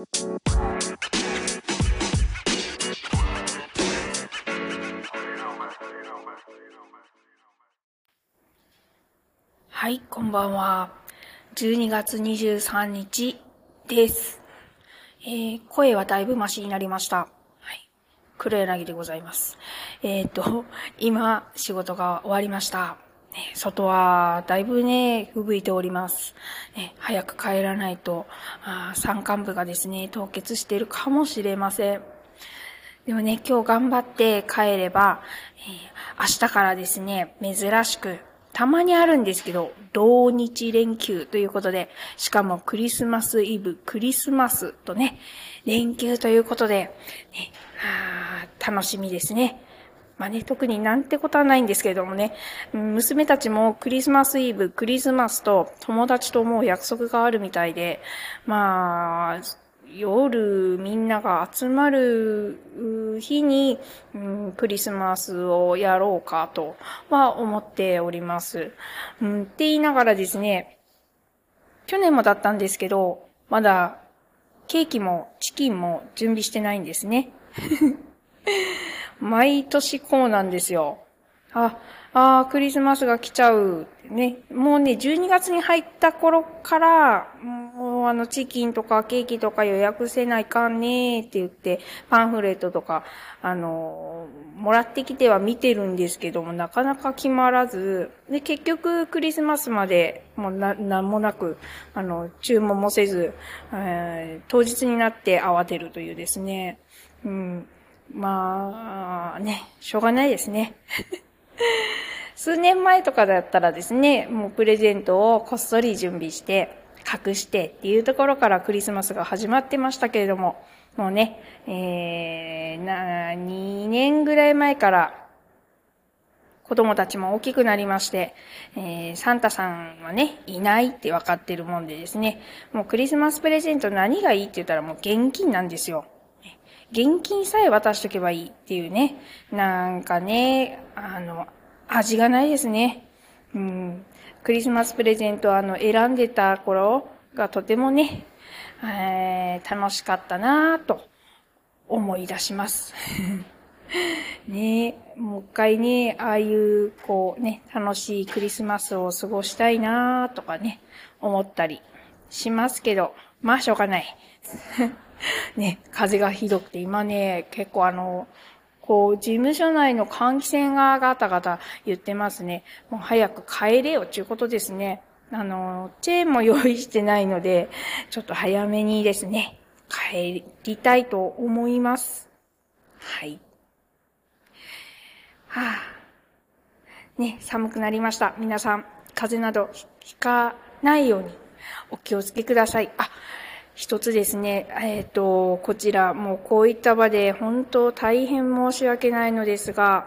はい、こんばんは。12月23日です。えー、声はだいぶマシになりました。はい。黒柳でございます。えっ、ー、と、今、仕事が終わりました。ね、外はだいぶね、吹雪いております。ね、早く帰らないと、あ山間部がですね、凍結しているかもしれません。でもね、今日頑張って帰れば、えー、明日からですね、珍しく、たまにあるんですけど、同日連休ということで、しかもクリスマスイブ、クリスマスとね、連休ということで、ね、楽しみですね。まあね、特になんてことはないんですけれどもね、娘たちもクリスマスイブ、クリスマスと友達ともう約束があるみたいで、まあ、夜みんなが集まる日に、うん、クリスマスをやろうかとは思っております。うん、って言いながらですね、去年もだったんですけど、まだケーキもチキンも準備してないんですね。毎年こうなんですよ。あ、あクリスマスが来ちゃう。ね。もうね、12月に入った頃から、もうあの、チキンとかケーキとか予約せないかんねって言って、パンフレットとか、あの、もらってきては見てるんですけども、なかなか決まらず、で、結局クリスマスまで、もうな、なんもなく、あの、注文もせず、えー、当日になって慌てるというですね。うん。まあ、ね、しょうがないですね。数年前とかだったらですね、もうプレゼントをこっそり準備して、隠してっていうところからクリスマスが始まってましたけれども、もうね、えー、な、2年ぐらい前から子供たちも大きくなりまして、えー、サンタさんはね、いないって分かってるもんでですね、もうクリスマスプレゼント何がいいって言ったらもう現金なんですよ。現金さえ渡しとけばいいっていうね。なんかね、あの、味がないですね。うん。クリスマスプレゼントあの、選んでた頃がとてもね、えー、楽しかったなぁと思い出します。ねもう一回ね、ああいう、こうね、楽しいクリスマスを過ごしたいなぁとかね、思ったりしますけど、まあしょうがない。ね、風がひどくて、今ね、結構あの、こう、事務所内の換気扇がガタガタ言ってますね。もう早く帰れよっていうことですね。あの、チェーンも用意してないので、ちょっと早めにですね、帰りたいと思います。はい。はあ。ね、寒くなりました。皆さん、風邪などひかないようにお気をつけください。あ、一つですね、えっ、ー、と、こちら、もうこういった場で本当大変申し訳ないのですが、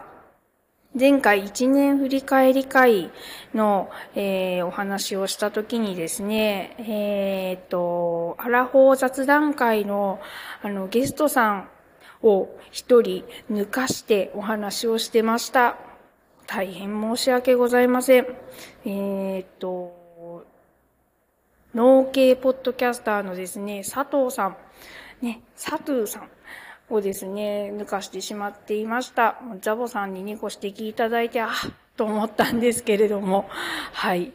前回一年振り返り会の、えー、お話をしたときにですね、えっ、ー、と、アラフォー雑談会のあのゲストさんを一人抜かしてお話をしてました。大変申し訳ございません。えっ、と、農系ポッドキャスターのですね、佐藤さん、ね、佐藤さんをですね、抜かしてしまっていました。ザボさんに2個指摘いただいて、あと思ったんですけれども、はい。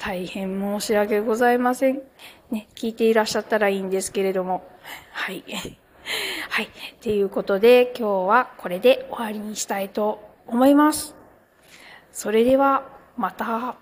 大変申し訳ございません。ね、聞いていらっしゃったらいいんですけれども、はい。はい。ということで、今日はこれで終わりにしたいと思います。それでは、また。